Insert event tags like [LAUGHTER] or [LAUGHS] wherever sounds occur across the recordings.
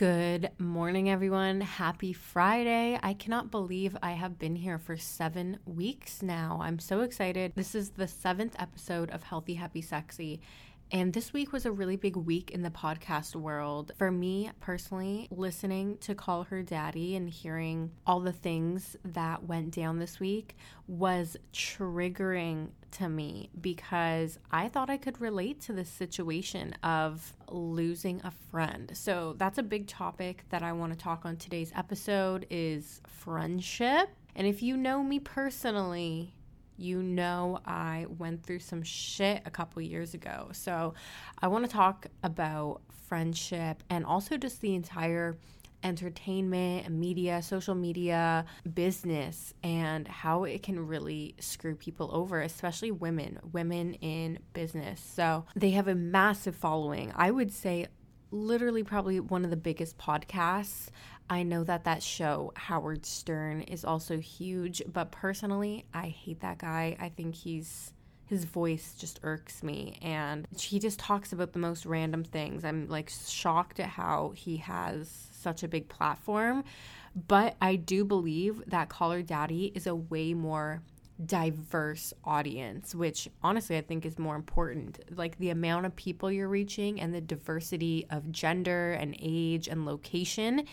Good morning, everyone. Happy Friday. I cannot believe I have been here for seven weeks now. I'm so excited. This is the seventh episode of Healthy, Happy, Sexy. And this week was a really big week in the podcast world. For me personally, listening to Call Her Daddy and hearing all the things that went down this week was triggering to me because I thought I could relate to this situation of losing a friend. So that's a big topic that I want to talk on today's episode is friendship. And if you know me personally, you know I went through some shit a couple years ago. So I want to talk about friendship and also just the entire entertainment media, social media, business, and how it can really screw people over, especially women, women in business. So they have a massive following. I would say literally probably one of the biggest podcasts. I know that that show, Howard Stern, is also huge, but personally, I hate that guy. I think he's his voice just irks me and he just talks about the most random things. I'm like shocked at how he has such a big platform, but I do believe that Call Her Daddy is a way more diverse audience, which honestly I think is more important. Like the amount of people you're reaching and the diversity of gender and age and location.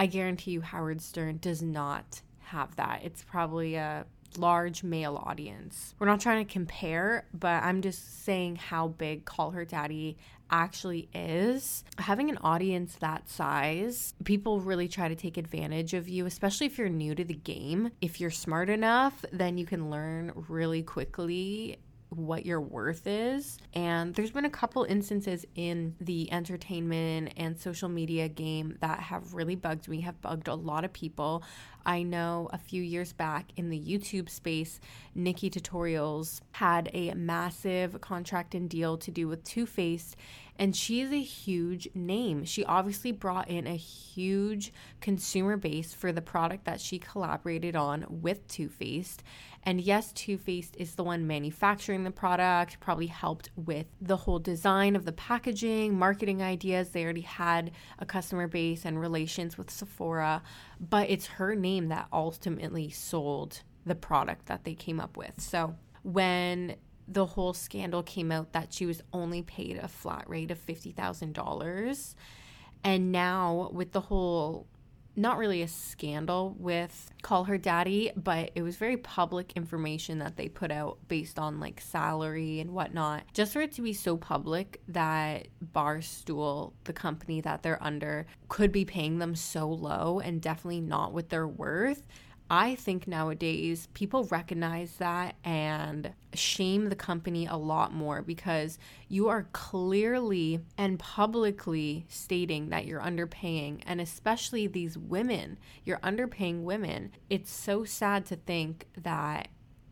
I guarantee you, Howard Stern does not have that. It's probably a large male audience. We're not trying to compare, but I'm just saying how big Call Her Daddy actually is. Having an audience that size, people really try to take advantage of you, especially if you're new to the game. If you're smart enough, then you can learn really quickly what your worth is. And there's been a couple instances in the entertainment and social media game that have really bugged me, have bugged a lot of people. I know a few years back in the YouTube space, NikkieTutorials had a massive contract and deal to do with Too Faced and she is a huge name. She obviously brought in a huge consumer base for the product that she collaborated on with Too Faced. And yes, Too Faced is the one manufacturing the product, probably helped with the whole design of the packaging, marketing ideas. They already had a customer base and relations with Sephora, but it's her name that ultimately sold the product that they came up with. So when the whole scandal came out that she was only paid a flat rate of $50,000. And now, with the whole not really a scandal with Call Her Daddy, but it was very public information that they put out based on like salary and whatnot. Just for it to be so public that Barstool, the company that they're under, could be paying them so low and definitely not what they're worth I think nowadays people recognize that and shame the company a lot more because you are clearly and publicly stating that you're underpaying, and especially these women, you're underpaying women. It's so sad to think that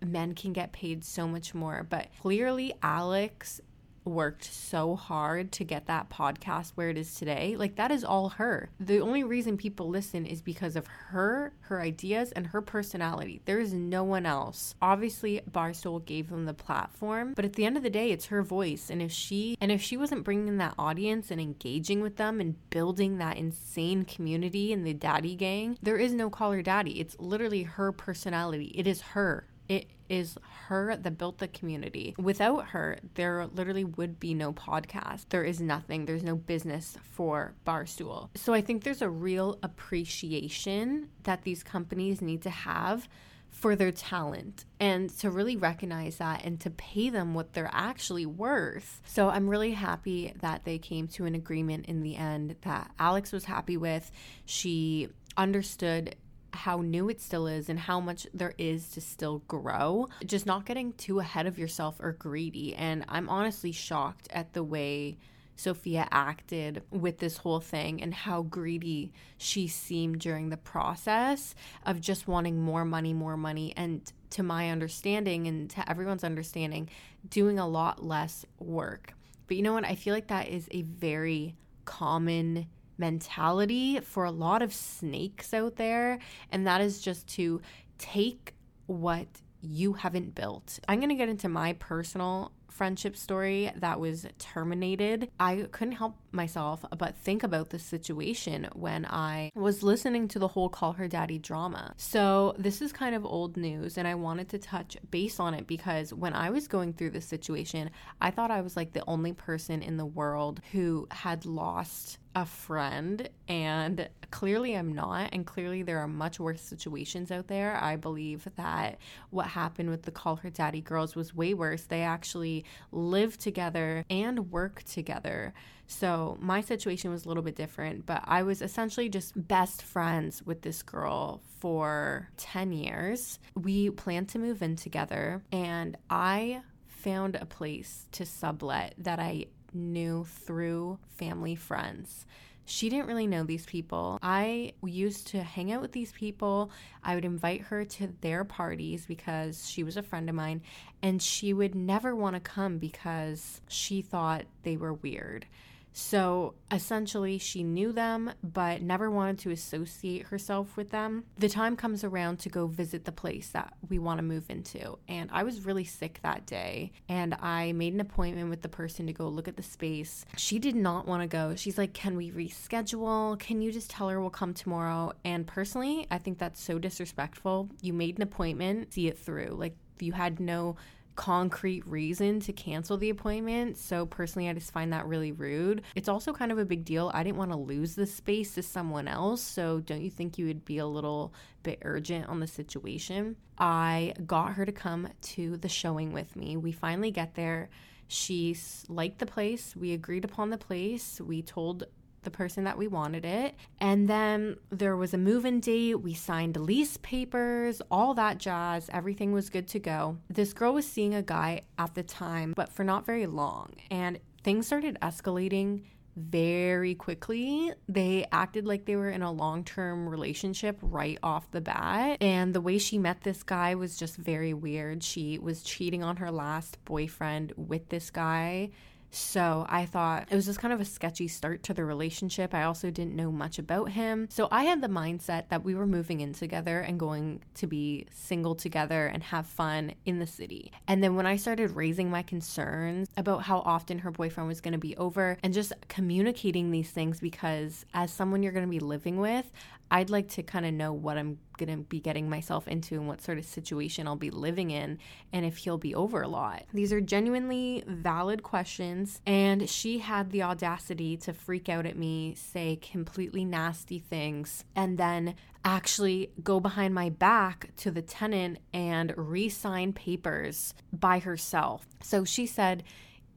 men can get paid so much more, but clearly Alex worked so hard to get that podcast where it is today. Like that is all her. The only reason people listen is because of her, her ideas and her personality. There is no one else. Obviously Barstool gave them the platform, but at the end of the day it's her voice and if she and if she wasn't bringing that audience and engaging with them and building that insane community in the daddy gang, there is no Call Her Daddy. It's literally her personality. It is her. It is her that built the community. Without her, there literally would be no podcast. There is nothing. There's no business for Barstool. So I think there's a real appreciation that these companies need to have for their talent and to really recognize that and to pay them what they're actually worth. So I'm really happy that they came to an agreement in the end that Alex was happy with. She understood how new it still is and how much there is to still grow. Just not getting too ahead of yourself or greedy. And I'm honestly shocked at the way Sophia acted with this whole thing and how greedy she seemed during the process of just wanting more money, more money. And to my understanding and to everyone's understanding, doing a lot less work. But you know what? I feel like that is a very common mentality for a lot of snakes out there, and that is just to take what you haven't built. I'm going to get into my personal friendship story that was terminated, I couldn't help myself but think about the situation when I was listening to the whole Call Her Daddy drama. So, this is kind of old news, and I wanted to touch base on it because when I was going through this situation, I thought I was like the only person in the world who had lost a friend and clearly I'm not and clearly there are much worse situations out there. I believe that what happened with the Call Her Daddy girls was way worse. They actually live together and work together. So my situation was a little bit different, but I was essentially just best friends with this girl for 10 years. We planned to move in together and I found a place to sublet that I knew through family friends. She didn't really know these people. I used to hang out with these people. I would invite her to their parties because she was a friend of mine, and she would never want to come because she thought they were weird. So essentially, she knew them, but never wanted to associate herself with them. The time comes around to go visit the place that we want to move into. And I was really sick that day. And I made an appointment with the person to go look at the space. She did not want to go. She's like, Can we reschedule? Can you just tell her we'll come tomorrow? And personally, I think that's so disrespectful. You made an appointment, see it through. Like, you had no concrete reason to cancel the appointment. So personally, I just find that really rude. It's also kind of a big deal. I didn't want to lose the space to someone else. So don't you think you would be a little bit urgent on the situation? I got her to come to the showing with me. We finally get there. She liked the place. We agreed upon the place. We told the person that we wanted it. And then there was a move in date. We signed lease papers, all that jazz. Everything was good to go. This girl was seeing a guy at the time, but for not very long. And things started escalating very quickly. They acted like they were in a long term relationship right off the bat. And the way she met this guy was just very weird. She was cheating on her last boyfriend with this guy so I thought it was just kind of a sketchy start to the relationship. I also didn't know much about him. So I had the mindset that we were moving in together and going to be single together and have fun in the city. And then when I started raising my concerns about how often her boyfriend was going to be over and just communicating these things, because as someone you're going to be living with, I'd like to kind of know what I'm going to be getting myself into and what sort of situation I'll be living in and if he'll be over a lot. These are genuinely valid questions. And she had the audacity to freak out at me, say completely nasty things, and then actually go behind my back to the tenant and re sign papers by herself. So she said,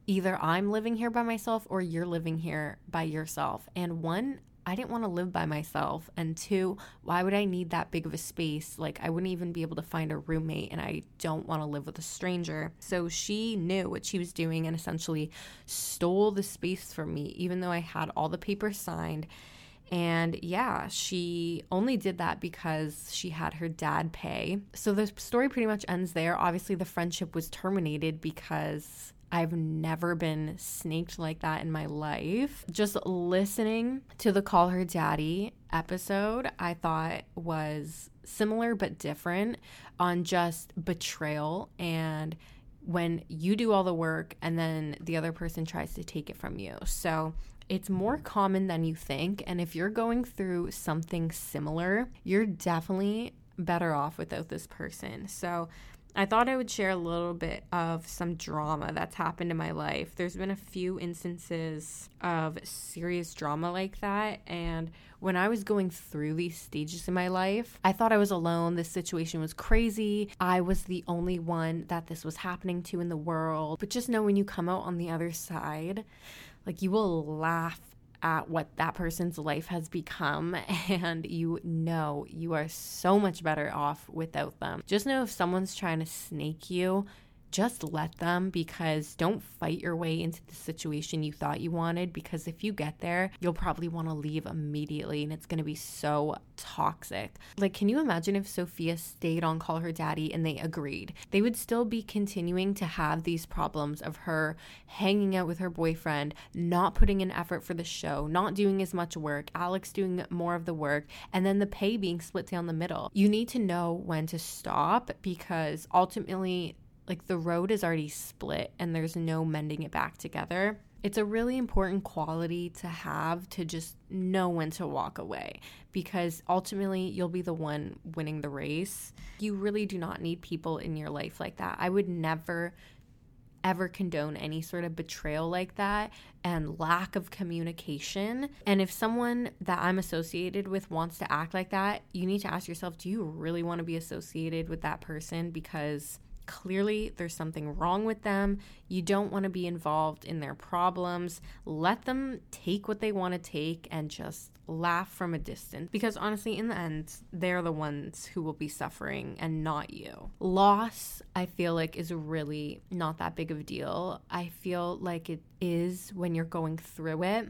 either I'm living here by myself or you're living here by yourself. And one, I didn't want to live by myself. And two, why would I need that big of a space? Like, I wouldn't even be able to find a roommate, and I don't want to live with a stranger. So she knew what she was doing and essentially stole the space from me, even though I had all the papers signed. And yeah, she only did that because she had her dad pay. So the story pretty much ends there. Obviously, the friendship was terminated because I've never been snaked like that in my life. Just listening to the Call Her Daddy episode, I thought was similar but different on just betrayal and when you do all the work and then the other person tries to take it from you. So it's more common than you think. And if you're going through something similar, you're definitely better off without this person. So I thought I would share a little bit of some drama that's happened in my life. There's been a few instances of serious drama like that. And when I was going through these stages in my life, I thought I was alone. This situation was crazy. I was the only one that this was happening to in the world. But just know when you come out on the other side, like you will laugh at what that person's life has become [LAUGHS] and you know you are so much better off without them. Just know if someone's trying to snake you, just let them because don't fight your way into the situation you thought you wanted because if you get there, you'll probably want to leave immediately and it's going to be so toxic. Like, can you imagine if Sophia stayed on Call Her Daddy and they agreed? They would still be continuing to have these problems of her hanging out with her boyfriend, not putting in effort for the show, not doing as much work, Alex doing more of the work, and then the pay being split down the middle. You need to know when to stop because ultimately, like the road is already split and there's no mending it back together. It's a really important quality to have to just know when to walk away because ultimately you'll be the one winning the race. You really do not need people in your life like that. I would never ever condone any sort of betrayal like that and lack of communication. And if someone that I'm associated with wants to act like that, you need to ask yourself do you really want to be associated with that person? Because clearly there's something wrong with them. You don't want to be involved in their problems. Let them take what they want to take and just laugh from a distance because honestly, in the end, they're the ones who will be suffering and not you. Loss, I feel like, is really not that big of a deal. I feel like it is when you're going through it.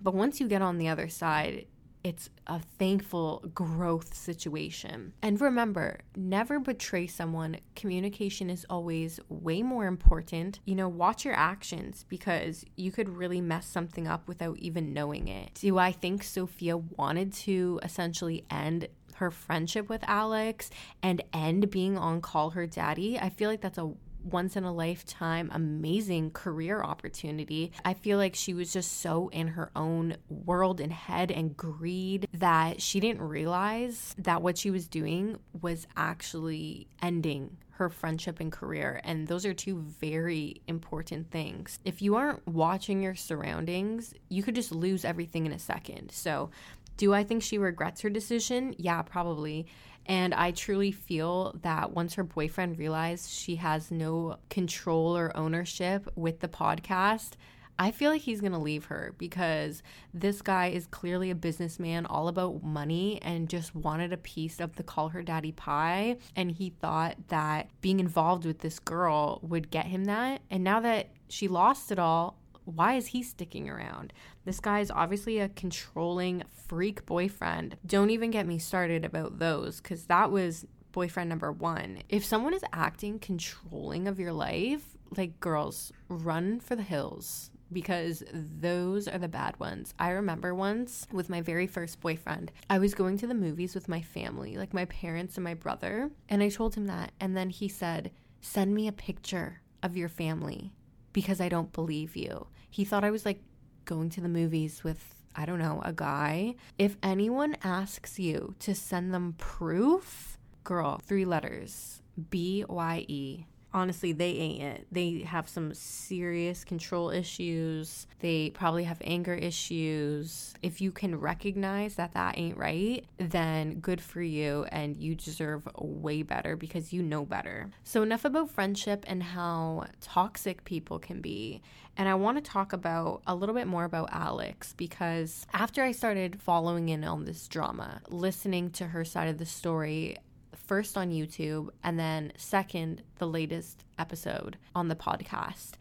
But once you get on the other side, it's a thankful growth situation. And remember, never betray someone. Communication is always way more important. You know, watch your actions because you could really mess something up without even knowing it. Do I think Sophia wanted to essentially end her friendship with Alex and end being on Call Her Daddy? I feel like that's a once in a lifetime amazing career opportunity. I feel like she was just so in her own world and head and greed that she didn't realize that what she was doing was actually ending her friendship and career. And those are two very important things. If you aren't watching your surroundings, you could just lose everything in a second. So, do I think she regrets her decision? Yeah, probably. And I truly feel that once her boyfriend realized she has no control or ownership with the podcast, I feel like he's going to leave her because this guy is clearly a businessman all about money and just wanted a piece of the call her daddy pie. And he thought that being involved with this girl would get him that. And now that she lost it all, why is he sticking around? This guy is obviously a controlling freak boyfriend. Don't even get me started about those because that was boyfriend number one. If someone is acting controlling of your life, like girls, run for the hills because those are the bad ones. I remember once with my very first boyfriend, I was going to the movies with my family, like my parents and my brother, and I told him that. And then he said, Send me a picture of your family because I don't believe you. He thought I was like going to the movies with, I don't know, a guy. If anyone asks you to send them proof, girl, three letters B Y E honestly, they ain't it. They have some serious control issues. They probably have anger issues. If you can recognize that that ain't right, then good for you and you deserve way better because you know better. So, enough about friendship and how toxic people can be. And I want to talk about a little bit more about Alex because after I started following in on this drama, listening to her side of the story, first on YouTube and then second, the latest episode on the podcast,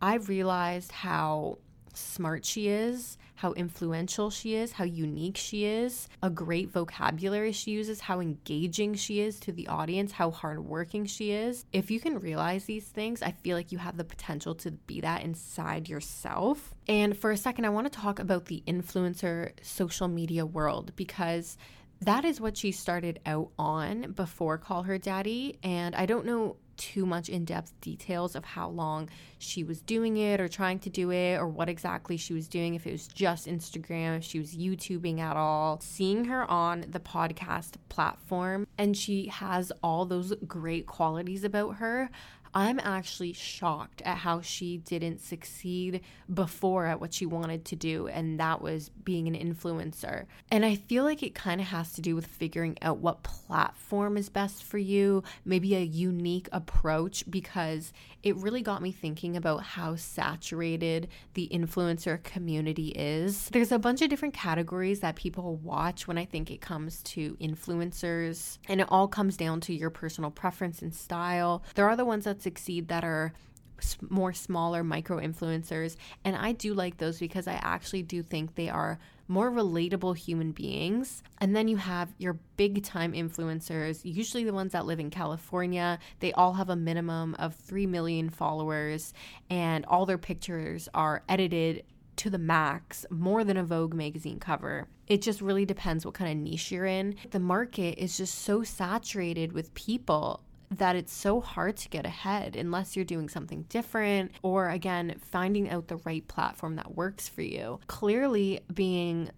I realized how smart she is, how influential she is, how unique she is, a great vocabulary she uses, how engaging she is to the audience, how hardworking she is. If you can realize these things, I feel like you have the potential to be that inside yourself. And for a second, I want to talk about the influencer social media world because that is what she started out on before Call Her Daddy. And I don't know too much in depth details of how long she was doing it or trying to do it or what exactly she was doing, if it was just Instagram, if she was YouTubing at all. Seeing her on the podcast platform and she has all those great qualities about her, I'm actually shocked at how she didn't succeed before at what she wanted to do, and that was being an influencer. And I feel like it kind of has to do with figuring out what platform is best for you, maybe a unique approach, because it really got me thinking about how saturated the influencer community is. There's a bunch of different categories that people watch when I think it comes to influencers, and it all comes down to your personal preference and style. There are the ones that succeed that are more smaller micro influencers and I do like those because I actually do think they are more relatable human beings. And then you have your big time influencers, usually the ones that live in California. They all have a minimum of 3 million followers and all their pictures are edited to the max, more than a Vogue magazine cover. It just really depends what kind of niche you're in. The market is just so saturated with people that it's so hard to get ahead unless you're doing something different or again finding out the right platform that works for you. Clearly being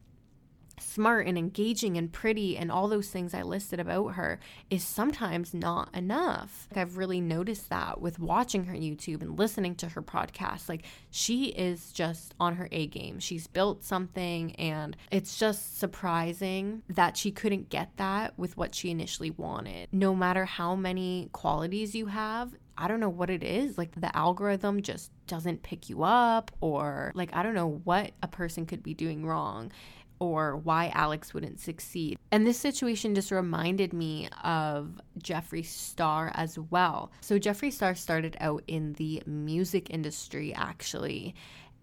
smart and engaging and pretty and all those things I listed about her is sometimes not enough. I've really noticed that with watching her YouTube and listening to her podcast. Like she is just on her A game. She's built something and it's just surprising that she couldn't get that with what she initially wanted. No matter how many qualities you have, I don't know what it is. Like the algorithm just doesn't pick you up, or like I don't know what a person could be doing wrong or why Alex wouldn't succeed. And this situation just reminded me of Jeffree Star as well. So, Jeffree Star started out in the music industry actually.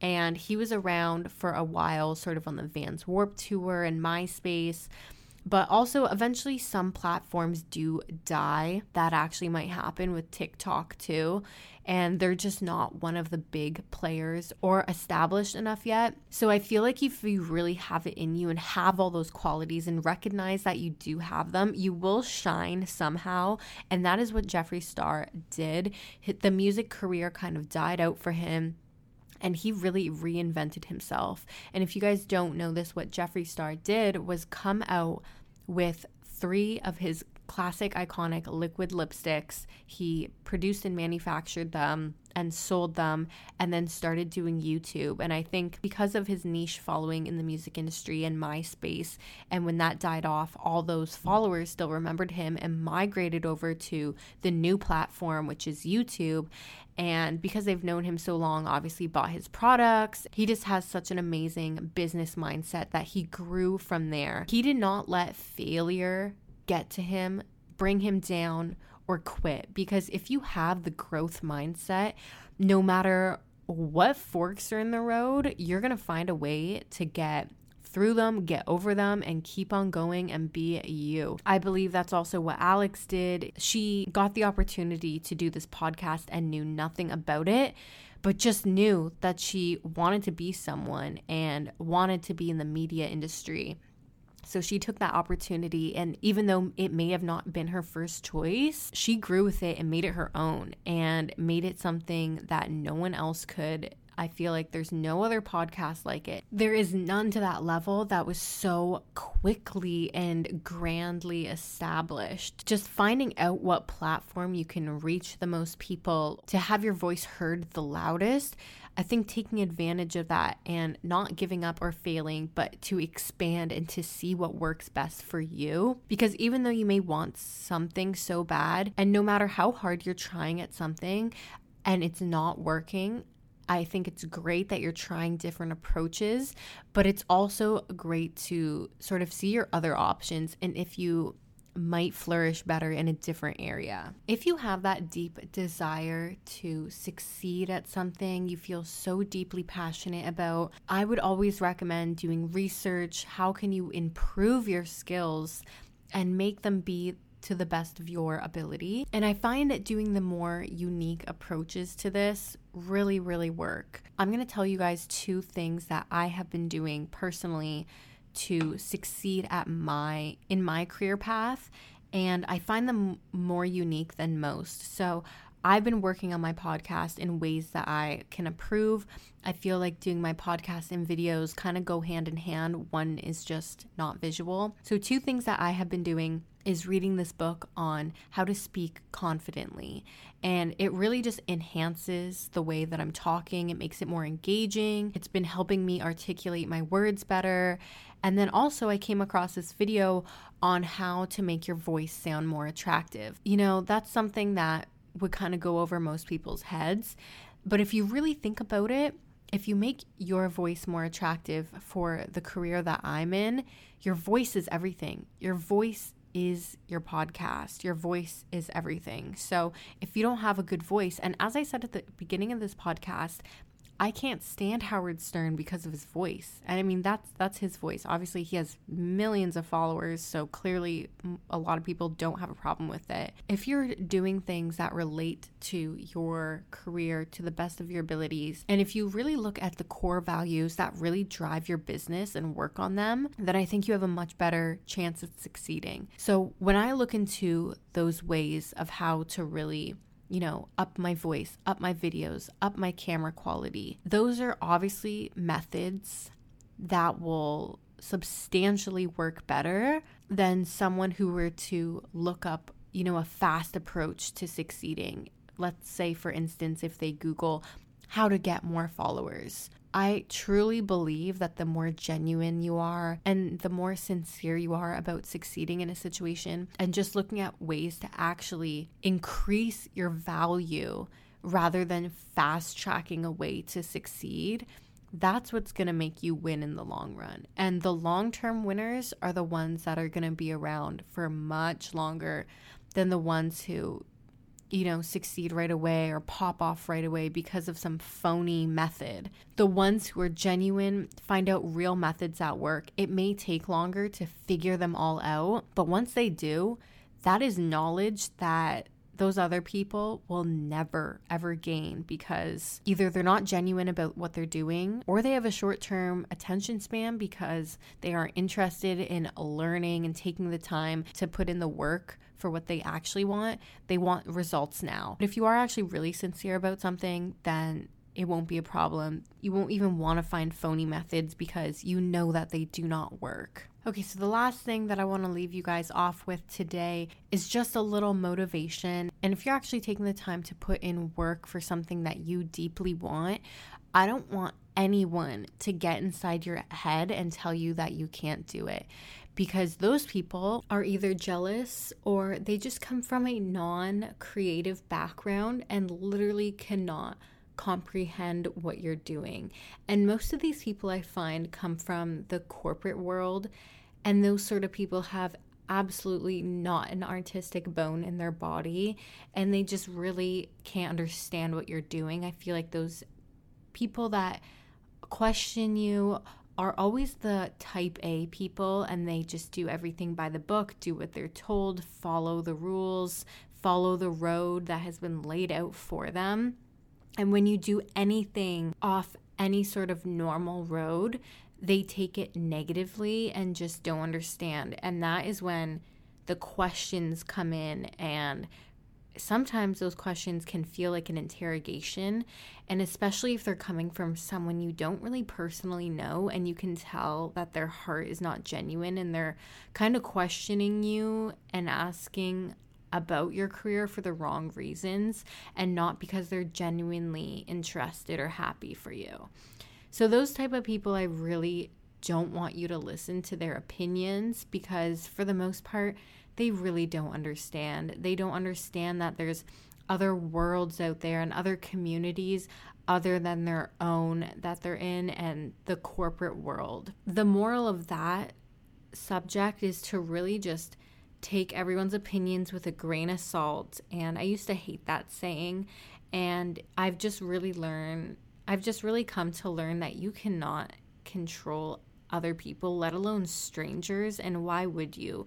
And he was around for a while, sort of on the Vans Warp Tour and MySpace. But also, eventually, some platforms do die. That actually might happen with TikTok too. And they're just not one of the big players or established enough yet. So I feel like if you really have it in you and have all those qualities and recognize that you do have them, you will shine somehow. And that is what Jeffree Star did. The music career kind of died out for him and he really reinvented himself. And if you guys don't know this, what Jeffree Star did was come out with three of his classic iconic liquid lipsticks. He produced and manufactured them and sold them and then started doing YouTube. And I think because of his niche following in the music industry and MySpace, and when that died off, all those followers still remembered him and migrated over to the new platform, which is YouTube. And because they've known him so long, obviously bought his products. He just has such an amazing business mindset that he grew from there. He did not let failure get to him, bring him down, or quit. Because if you have the growth mindset, no matter what forks are in the road, you're going to find a way to get through them, get over them, and keep on going and be you. I believe that's also what Alex did. She got the opportunity to do this podcast and knew nothing about it but just knew that she wanted to be someone and wanted to be in the media industry. So she took that opportunity, and even though it may have not been her first choice, she grew with it and made it her own and made it something that no one else could. I feel like there's no other podcast like it. There is none to that level that was so quickly and grandly established. Just finding out what platform you can reach the most people to have your voice heard the loudest. I think taking advantage of that and not giving up or failing, but to expand and to see what works best for you. Because even though you may want something so bad, and no matter how hard you're trying at something and it's not working, I think it's great that you're trying different approaches, but it's also great to sort of see your other options. And if you might flourish better in a different area. If you have that deep desire to succeed at something you feel so deeply passionate about, I would always recommend doing research. How can you improve your skills and make them be to the best of your ability. And I find that doing the more unique approaches to this really, really work. I'm gonna tell you guys two things that I have been doing personally to succeed at my in my career path and I find them more unique than most. So I've been working on my podcast in ways that I can approve. I feel like doing my podcast and videos kind of go hand in hand. One is just not visual. So, two things that I have been doing is reading this book on how to speak confidently. And it really just enhances the way that I'm talking. It makes it more engaging. It's been helping me articulate my words better. And then also, I came across this video on how to make your voice sound more attractive. You know, that's something that would kind of go over most people's heads. But if you really think about it, if you make your voice more attractive for the career that I'm in, your voice is everything. Your voice is your podcast. Your voice is everything. So if you don't have a good voice, and as I said at the beginning of this podcast, I can't stand Howard Stern because of his voice. And I mean that's that's his voice. Obviously he has millions of followers, so clearly a lot of people don't have a problem with it. If you're doing things that relate to your career to the best of your abilities, and if you really look at the core values that really drive your business and work on them, then I think you have a much better chance of succeeding. So when I look into those ways of how to really you know, up my voice, up my videos, up my camera quality. Those are obviously methods that will substantially work better than someone who were to look up, you know, a fast approach to succeeding. Let's say, for instance, if they Google how to get more followers. I truly believe that the more genuine you are and the more sincere you are about succeeding in a situation and just looking at ways to actually increase your value rather than fast tracking a way to succeed, that's what's going to make you win in the long run. And the long term winners are the ones that are going to be around for much longer than the ones who you know, succeed right away or pop off right away because of some phony method. The ones who are genuine find out real methods that work. It may take longer to figure them all out, but once they do, that is knowledge that those other people will never ever gain because either they're not genuine about what they're doing or they have a short term attention span because they aren't interested in learning and taking the time to put in the work for what they actually want. They want results now. But if you are actually really sincere about something, then it won't be a problem. You won't even want to find phony methods because you know that they do not work. Okay, so the last thing that I want to leave you guys off with today is just a little motivation. And if you're actually taking the time to put in work for something that you deeply want, I don't want anyone to get inside your head and tell you that you can't do it because those people are either jealous or they just come from a non creative background and literally cannot comprehend what you're doing. And most of these people I find come from the corporate world, and those sort of people have absolutely not an artistic bone in their body and they just really can't understand what you're doing. I feel like those people that question you are always the type A people and they just do everything by the book, do what they're told, follow the rules, follow the road that has been laid out for them. And when you do anything off any sort of normal road, they take it negatively and just don't understand. And that is when the questions come in and sometimes those questions can feel like an interrogation. And especially if they're coming from someone you don't really personally know, and you can tell that their heart is not genuine and they're kind of questioning you and asking about your career for the wrong reasons and not because they're genuinely interested or happy for you. So those type of people I really don't want you to listen to their opinions because for the most part they really don't understand. They don't understand that there's other worlds out there and other communities other than their own that they're in and the corporate world. The moral of that subject is to really just take everyone's opinions with a grain of salt. And I used to hate that saying. And I've just really learned, I've just really come to learn that you cannot control other people, let alone strangers. And why would you?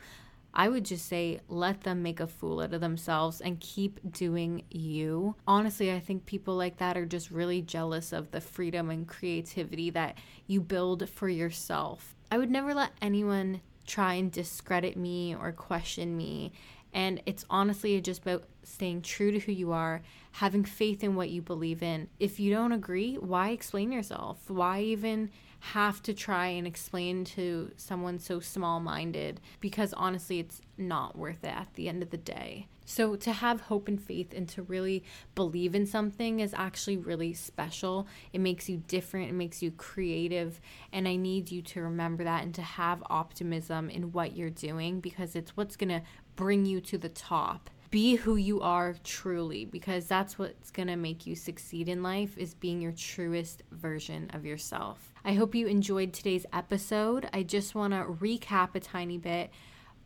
I would just say let them make a fool out of themselves and keep doing you. Honestly, I think people like that are just really jealous of the freedom and creativity that you build for yourself. I would never let anyone try and discredit me or question me. And it's honestly just about staying true to who you are, having faith in what you believe in. If you don't agree, why explain yourself? Why even have to try and explain to someone so small minded because honestly, it's not worth it at the end of the day. So, to have hope and faith and to really believe in something is actually really special. It makes you different, it makes you creative. And I need you to remember that and to have optimism in what you're doing because it's what's going to bring you to the top be who you are truly because that's what's going to make you succeed in life is being your truest version of yourself. I hope you enjoyed today's episode. I just want to recap a tiny bit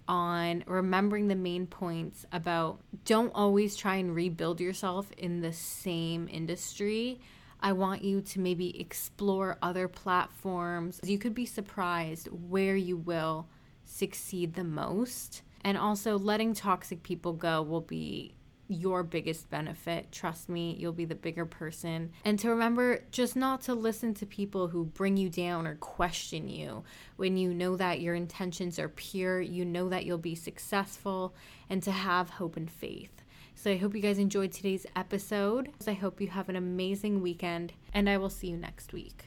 on remembering the main points about don't always try and rebuild yourself in the same industry. I want you to maybe explore other platforms. You could be surprised where you will succeed the most. And also, letting toxic people go will be your biggest benefit. Trust me, you'll be the bigger person. And to remember just not to listen to people who bring you down or question you when you know that your intentions are pure, you know that you'll be successful, and to have hope and faith. So I hope you guys enjoyed today's episode. I hope you have an amazing weekend, and I will see you next week.